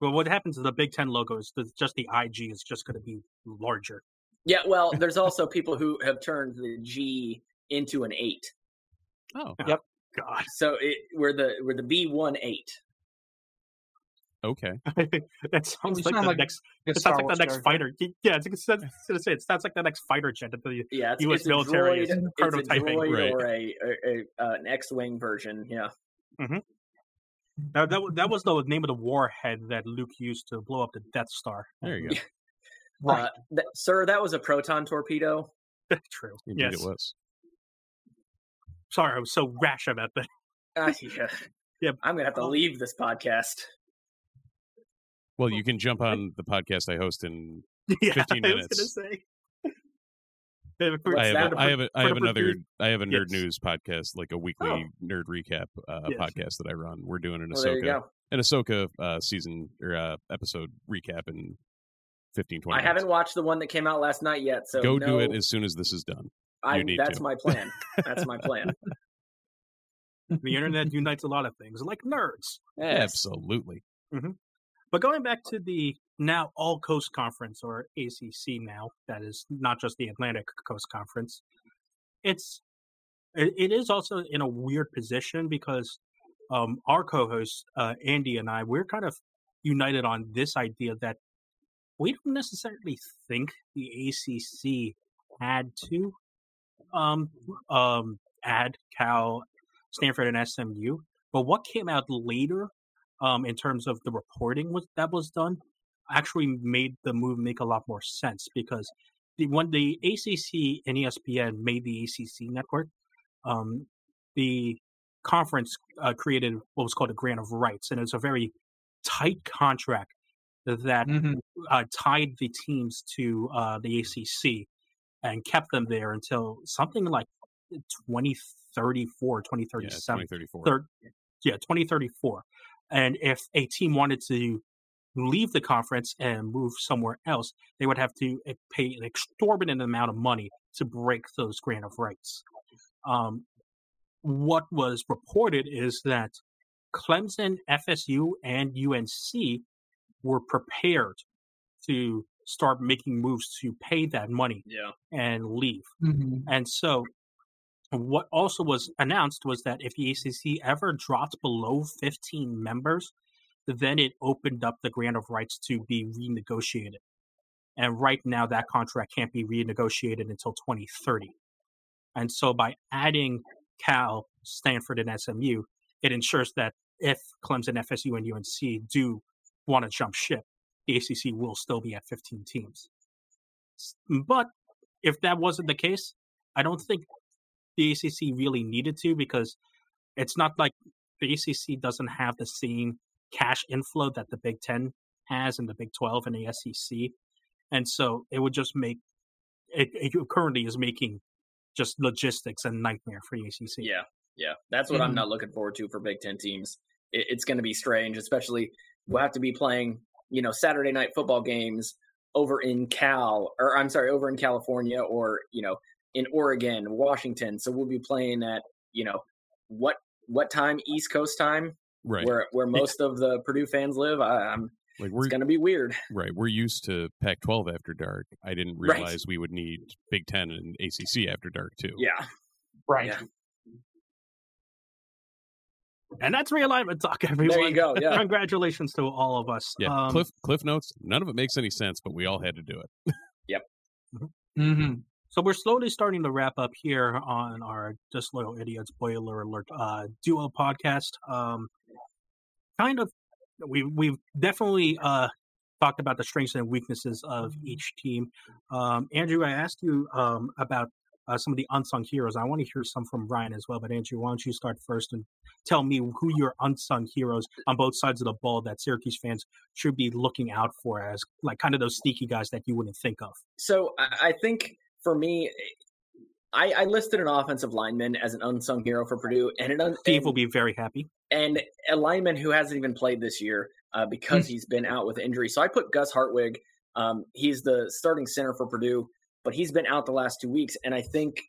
S4: well, what happens is the Big Ten logo is just the IG is just going to be larger.
S3: yeah, well, there's also people who have turned the G into an eight.
S2: oh, oh
S5: Yep.
S4: God,
S3: So it we're the we're the B one eight.
S2: Okay
S4: that sounds like the
S5: like
S4: next.
S5: The
S4: It sounds like the next fighter. Yeah, it's, it's, it's, gonna say it sounds like the next fighter jet that the
S3: Yeah, it's,
S4: U.S.
S3: it's a
S4: military
S3: droid,
S4: is
S3: it's a
S4: prototyping.
S3: droid
S2: Right.
S3: or a, a, a uh, an X-wing version. Yeah.
S4: That, that, wa- that was the name of the warhead that Luke used to blow up the Death Star.
S2: there you go
S5: Right.
S3: Uh, th- sir, that was a proton torpedo.
S4: True.
S2: indeed
S4: yes.
S2: it was
S4: Sorry, I was so rash about that.
S3: Uh, yeah.
S4: Yeah.
S3: I'm gonna have to
S4: Um,
S3: leave this podcast.
S2: Well you can jump on the podcast i host in
S4: yeah,
S2: 15
S4: I was
S2: minutes.
S4: gonna say. Yeah, for-
S3: What's
S2: I have, a, I have, a, I have another I have a nerd
S4: Yes.
S2: news podcast like a weekly
S3: Oh.
S2: nerd recap uh,
S4: Yes.
S2: podcast that I run. We're doing an
S3: Well,
S2: Ahsoka
S3: go.
S2: an Ahsoka uh, season or uh, episode recap in 15 20
S3: I
S2: minutes.
S3: haven't watched the one that came out last night yet, so
S2: Go
S3: no,
S2: do it as soon as this is done.
S3: I, that's
S2: to.
S3: my plan. That's my plan.
S4: the internet unites a lot of things, like nerds.
S2: Absolutely.
S4: But going back to the now All Coast Conference or ACC now, that is not just the Atlantic Coast Conference. It's it, is also in a weird position because um, our co-host uh, Andy and I we're kind of united on this idea that we don't necessarily think the ACC had to um, um, add Cal, Stanford, and SMU. But what came out later, um, in terms of the reporting was that was done, actually made the move make a lot more sense because the when the ACC and ESPN made the ACC network, um, the conference uh, created what was called a grant of rights, and it's a very tight contract that
S5: Mhm.
S4: uh, tied the teams to uh, the ACC and kept them there until something like 2034,
S2: Yeah, 2034.
S4: Third, yeah, 2034. And if a team wanted to leave the conference and move somewhere else, they would have to eh, pay an exorbitant amount of money to break those grant of rights. Um, what was reported is that Clemson, FSU, and UNC were prepared to start making moves to pay that money
S3: Yeah.
S4: and leave.
S5: Mhm.
S4: And so, what also was announced was that if the ACC ever dropped below 15 members, then it opened up the grant of rights to be renegotiated. And right now, that contract can't be renegotiated until 2030. And so, by adding Cal, Stanford, and SMU, it ensures that if Clemson, FSU, and UNC do want to jump ship, the ACC will still be at 15 teams. But if that wasn't the case, I don't think the ACC really needed to because it's not like the ACC doesn't have the same cash inflow that the Big Ten has and the Big 12 and the SEC. And so it would just make it, it currently is making just logistics a nightmare for the ACC.
S3: Yeah, yeah, that's what I'm
S5: Mhm.
S3: not looking forward to for Big Ten teams. It, it's going to be strange, especially we'll have to be playing, you know, Saturday night football games over in Cal, or I'm sorry, over in California, or you know, in Oregon, Washington. So we'll be playing at, you know, what what time? East Coast time,
S2: right.
S3: where where most of the Purdue fans live. I, I'm.
S2: like we're
S3: It's going to be weird.
S2: right. We're used to Pac-12 after dark. I didn't
S3: Right.
S2: realize we would need Big Ten and ACC after dark too.
S3: Yeah,
S5: Right.
S3: yeah.
S4: And that's realignment talk, everyone.
S3: There you go. Yeah.
S4: Congratulations to all of us.
S2: Yeah.
S4: Um,
S2: Cliff Cliff notes. None of it makes any sense, but we all had to do it. Yep.
S5: hmm
S4: So we're slowly starting to wrap up here on our Disloyal Idiots Boiler Alert uh, duo podcast. Um, kind of, we we've definitely uh, talked about the strengths and weaknesses of each team. Um, Andrew, I asked you um, about uh, some of the unsung heroes. I want to hear some from Ryan as well. But Andrew, why don't you start first and tell me who your unsung heroes on both sides of the ball that Syracuse fans should be looking out for as like kind of those sneaky guys that you wouldn't think of.
S3: So I, I think for me, I, I listed an offensive lineman as an unsung hero for Purdue, and an un,
S4: Steve will be very happy.
S3: and a lineman who hasn't even played this year uh, because he's been out with injury. So I put Gus Hartwig. Um, he's the starting center for Purdue, but he's been out the last two weeks, and I think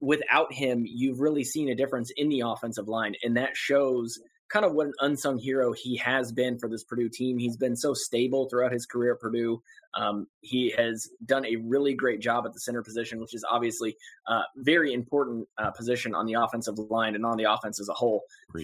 S3: without him, you've really seen a difference in the offensive line, and that shows kind of what an unsung hero he has been for this Purdue team. He's been so stable throughout his career at Purdue. Um, he has done a really great job at the center position, which is obviously a very important uh, position on the offensive line and on the offense as a whole.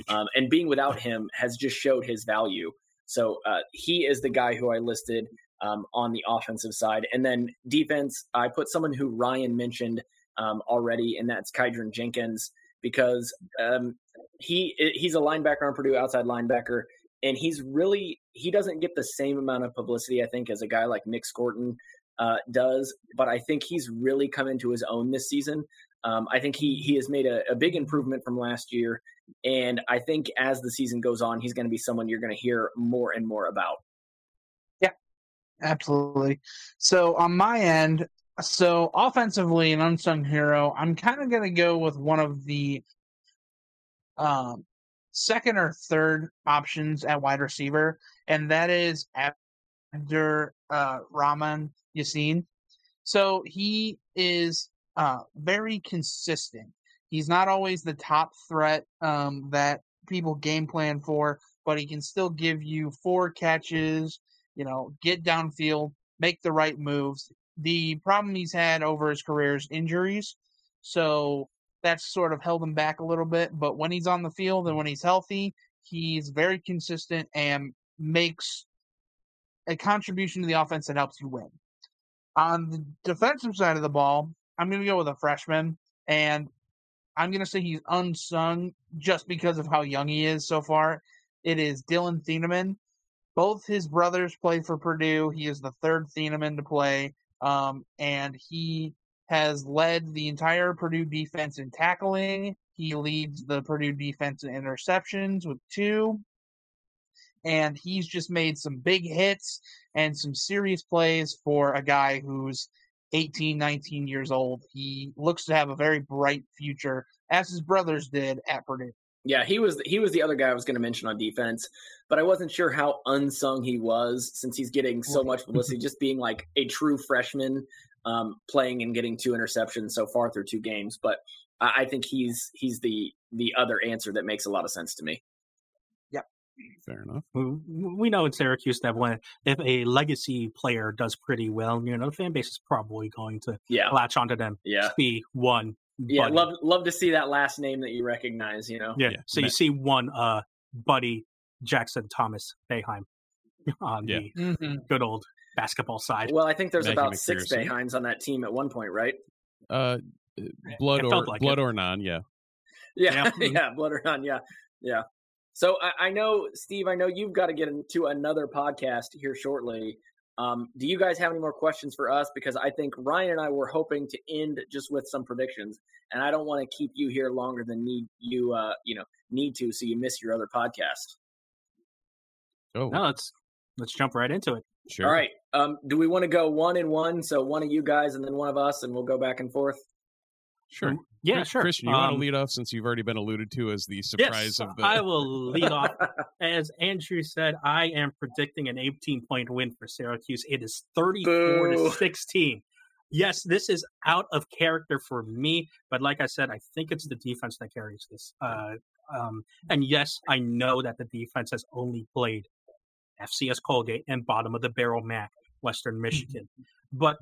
S3: Um, and being without him has just showed his value. So uh, he is the guy who I listed um, on the offensive side. And then defense, I put someone who Ryan mentioned um, already, and that's Kydran Jenkins because um, he he's a linebacker on Purdue, outside linebacker, and he's really he doesn't get the same amount of publicity I think as a guy like Nic Scourton uh, does, but I think he's really come into his own this season. Um, I think he he has made a, a big improvement from last year, and I think as the season goes on, he's going to be someone you're going to hear more and more about.
S5: Yeah, absolutely. So on my end, so offensively an unsung hero, I'm kind of going to go with one of the um, second or third options at wide receiver, and that is Abdur uh, Rahman Yaseen. So he is uh, very consistent. He's not always the top threat um, that people game plan for, but he can still give you four catches, you know, get downfield, make the right moves. The problem he's had over his career is injuries. So that's sort of held him back a little bit. But when he's on the field and when he's healthy, he's very consistent and makes a contribution to the offense that helps you win. On the defensive side of the ball, I'm going to go with a freshman, and I'm going to say he's unsung just because of how young he is so far. It is Dillon Thieneman. Both his brothers play for Purdue. He is the third Thieneman to play, um, and he has led the entire Purdue defense in tackling. He leads the Purdue defense in interceptions with two. And he's just made some big hits and some serious plays for a guy who's 18, 19 years old. He looks to have a very bright future, as his brothers did at Purdue.
S3: Yeah, he was he was the other guy I was going to mention on defense, but I wasn't sure how unsung he was since he's getting so much publicity, just being like a true freshman, um, playing and getting two interceptions so far through two games. But I, I think he's he's the the other answer that makes a lot of sense to me. Yep.
S2: Fair enough.
S4: We know in Syracuse that when if a legacy player does pretty well, you know the fan base is probably going to
S3: Yeah,
S4: latch onto them.
S3: yeah,
S4: Be one.
S3: yeah.
S4: buddy.
S3: Love love to see that last name that you recognize. You know,
S4: Yeah.
S2: Yeah,
S4: So
S2: Ma-
S4: you see one uh buddy Jackson Thomas Boeheim on
S2: Yeah.
S4: the
S5: Mm-hmm.
S4: good old basketball side.
S3: well, I think there's
S2: Maggie
S3: about six
S2: McPherson.
S3: Boeheims on that team at one point, right?
S2: Uh, blood or
S4: like
S2: blood
S4: it.
S2: or non, yeah.
S3: Yeah,
S4: Yeah.
S3: yeah, blood or none, yeah, yeah. So I, I know, Steve. I know you've got to get into another podcast here shortly. Um, do you guys have any more questions for us? Because I think Ryan and I were hoping to end just with some predictions, and I don't want to keep you here longer than need you, uh, you know, need to, so you miss your other podcast.
S2: Oh,
S4: No, let's let's jump right into it.
S2: Sure.
S3: All right. Um, do we want to go one and one? So one of you guys and then one of us, and we'll go back and forth.
S2: Sure.
S4: Yeah,
S2: Chris-
S4: sure.
S2: Christian, you want to
S4: Um,
S2: lead off since you've already been alluded to as the surprise
S4: yes,
S2: of the.
S4: I will lead off. As Andrew said, I am predicting an 18 point win for Syracuse. It is 34
S3: Boo.
S4: to 16. Yes, this is out of character for me, but like I said, I think it's the defense that carries this. Uh, um, and yes, I know that the defense has only played FCS Colgate and bottom of the barrel MAC, Western mm-hmm. Michigan. But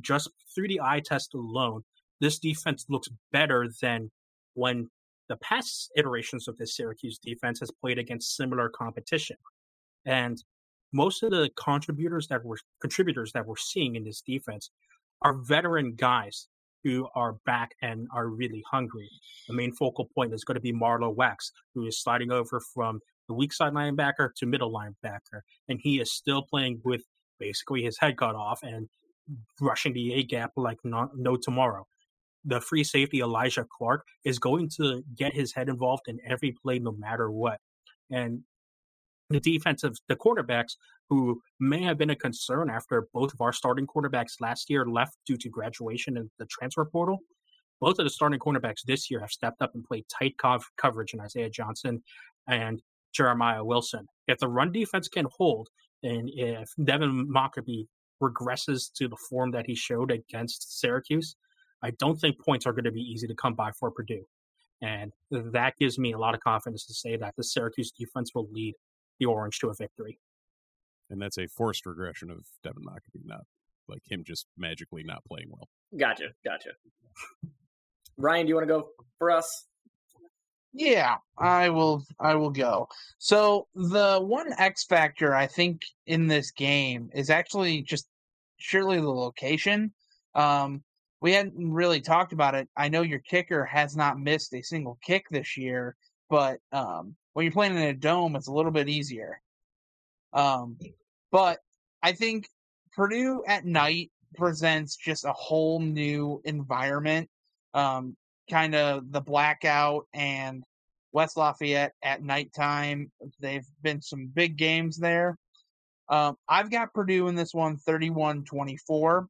S4: just through the eye test alone, this defense looks better than when the past iterations of this Syracuse defense has played against similar competition. And most of the contributors that we're contributors that we're seeing in this defense are veteran guys who are back and are really hungry. The main focal point is going to be Marlowe Wax, who is sliding over from the weak side linebacker to middle linebacker, and he is still playing with basically his head cut off and rushing the A gap like no, no tomorrow. The free safety Alijah Clark is going to get his head involved in every play, no matter what. And the defensive, the quarterbacks who may have been a concern after both of our starting quarterbacks last year left due to graduation and the transfer portal. Both of the starting cornerbacks this year have stepped up and played tight cov- coverage in Isaiah Johnson and Jeremiah Wilson. If the run defense can hold, and if Devin Mockobee regresses to the form that he showed against Syracuse, I don't think points are going to be easy to come by for Purdue. And that gives me a lot of confidence to say that the Syracuse defense will lead the Orange to a victory.
S2: and that's a forced regression of Devin Mockobee, not like him just magically not playing well.
S3: Gotcha, gotcha. Ryan, do you want to go for us?
S5: Yeah, I will. I will go. So the one X factor I think in this game is actually just surely the location. Um, we hadn't really talked about it. I know your kicker has not missed a single kick this year, but um, when you're playing in a dome, it's a little bit easier. Um, but I think Purdue at night presents just a whole new environment. Um, kind of the blackout and West Lafayette at nighttime. They've been some big games there. Um, I've got Purdue in this one 31 24,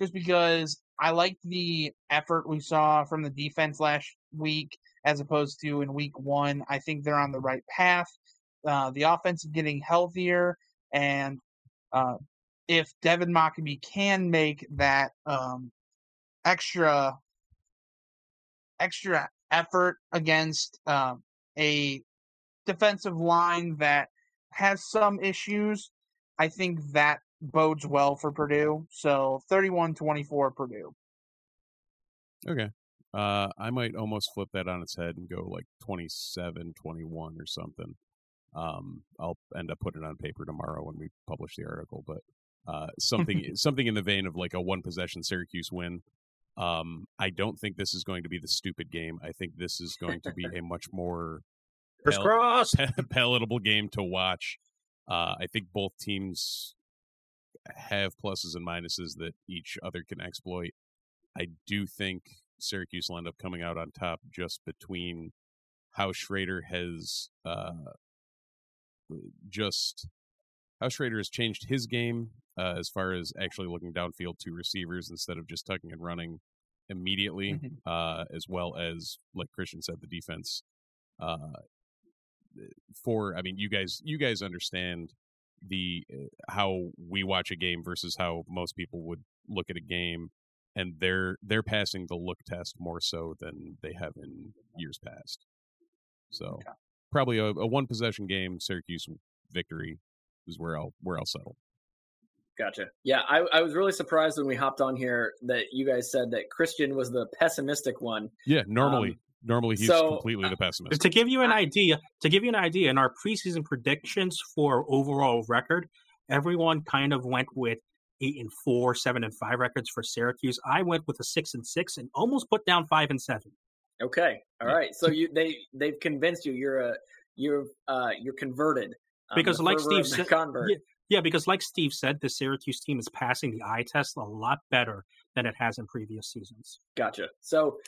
S5: just because I like the effort we saw from the defense last week as opposed to in week one. I think they're on the right path. Uh, the offense is getting healthier, and uh, if Devin Mockobee can make that um, extra extra effort against um, a defensive line that has some issues, I think that bodes well for Purdue. So 31-24 Purdue.
S2: Okay. Uh, I might almost flip that on its head and go like 27, 21 or something. Um, I'll end up putting it on paper tomorrow when we publish the article, but uh, something something in the vein of like a one possession Syracuse win. Um, I don't think this is going to be the stupid game. I think this is going to be a much more pal-
S4: cross.
S2: palatable game to watch. Uh, I think both teams have pluses and minuses that each other can exploit. I do think Syracuse will end up coming out on top just between how Shrader has uh, just how Shrader has changed his game uh, as far as actually looking downfield to receivers instead of just tucking and running immediately,
S5: Mhm.
S2: uh, as well as like Christian said, the defense. Uh, for I mean, you guys, you guys understand the uh, how we watch a game versus how most people would look at a game, and they're they're passing the look test more so than they have in years past. So
S5: Okay.
S2: probably a, a one possession game, Syracuse victory is where I'll where I'll settle.
S3: Gotcha. Yeah, I, I was really surprised when we hopped on here that you guys said that Christian was the pessimistic one.
S2: Yeah, normally
S3: Um,
S2: normally he's
S3: so,
S2: completely the pessimist.
S4: To give you an idea, to give you an idea, in our preseason predictions for overall record, everyone kind of went with eight and four, seven and five records for Syracuse. I went with a six and six and almost put down five and seven.
S3: Okay, all
S2: Yeah.
S3: right. So you they they've convinced you you're a you're uh you're converted Um,
S4: Because like
S3: fervor
S4: Steve said-
S3: convert.
S4: yeah. Yeah, because like Steve said, the Syracuse team is passing the eye test a lot better than it has in previous seasons.
S3: Gotcha. So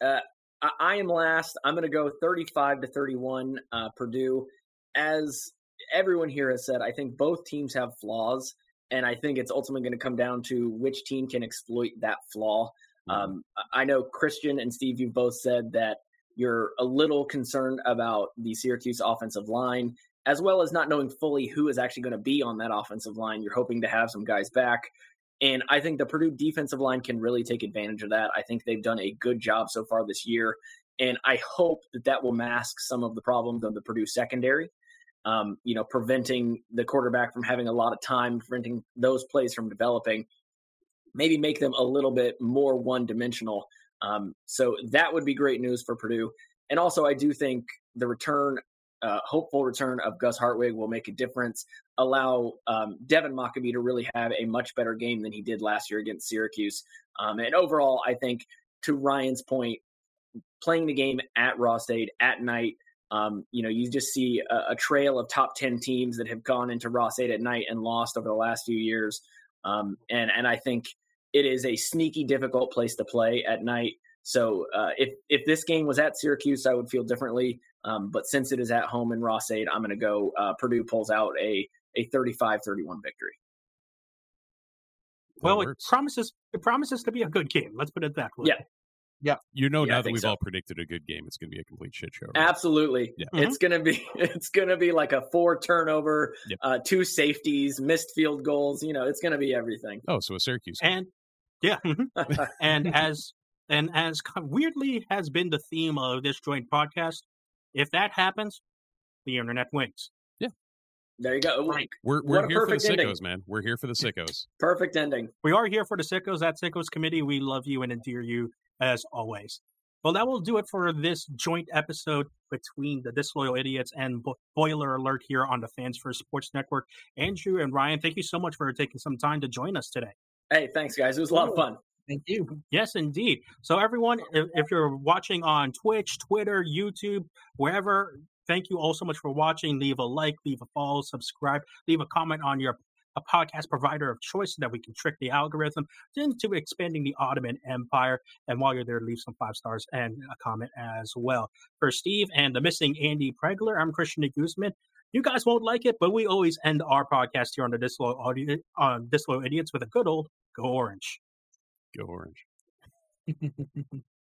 S3: uh, I, I am last. I'm going to go 35 to 31. Uh, Purdue, as everyone here has said, I think both teams have flaws, and I think it's ultimately going to come down to which team can exploit that flaw. Um, I know Christian and Steve, you've both said that you're a little concerned about the Syracuse offensive line, as well as not knowing fully who is actually going to be on that offensive line. You're hoping to have some guys back. And I think the Purdue defensive line can really take advantage of that. I think they've done a good job so far this year. And I hope that that will mask some of the problems of the Purdue secondary. Um, you know, preventing the quarterback from having a lot of time, preventing those plays from developing, maybe make them a little bit more one dimensional. Um, so that would be great news for Purdue. And also, I do think the return, uh, hopeful return of Gus Hartwig will make a difference, allow um, Devin Mockobee to really have a much better game than he did last year against Syracuse. Um, and overall, I think to Ryan's point, playing the game at Ross-Ade at night, um, you know, you just see a, a, trail of top 10 teams that have gone into Ross-Ade at night and lost over the last few years. Um, and, and I think it is a sneaky, difficult place to play at night. So uh, if if this game was at Syracuse, I would feel differently. Um, but since it is at home in Ross-Ade, I'm going to go uh, Purdue pulls out a a 35-31 victory.
S4: Well, it promises it promises to be a good game. Let's put it that way.
S3: Yeah. Yeah.
S2: you know
S3: Yeah, I
S2: now that we've
S3: so.
S2: all predicted a good game, it's going to be a complete shit show. right?
S3: Absolutely,
S2: Yeah.
S4: Mhm.
S3: it's gonna be it's gonna be like a four turnover,
S2: Yep.
S3: uh, two safeties, missed field goals. You know, it's gonna be everything.
S2: Oh, so a Syracuse. game.
S4: And yeah, mhm. and as and as weirdly has been the theme of this joint podcast, if that happens, the internet wins. Yeah.
S3: There you go.
S5: Right.
S2: we're we're here for the
S3: perfect ending.
S2: sickos, man. We're here for the sickos.
S3: Perfect ending.
S4: We are here for the Sickos at Sickos Committee. We love you and endear you as always. Well, that will do it for this joint episode between the Disloyal Idiots and Bo- Boiler Alert here on the Fans First Sports Network. Andrew and Ryan, thank you so much for taking some time to join us today.
S3: Hey, thanks guys. It was a lot of fun.
S5: Thank you.
S4: Yes, indeed. So, everyone, if, if you're watching on Twitch, Twitter, YouTube, wherever, thank you all so much for watching. Leave a like, leave a follow, subscribe, leave a comment on your a podcast provider of choice so that we can trick the algorithm into expanding the Ottoman Empire. And while you're there, leave some five stars and a comment as well. For Steve and the missing Andy Pregler, I'm Christian de Guzman. You guys won't like it, but we always end our podcast here on the Disloyal, Audio, on Disloyal Idiots with a good old Go Orange.
S2: Go orange.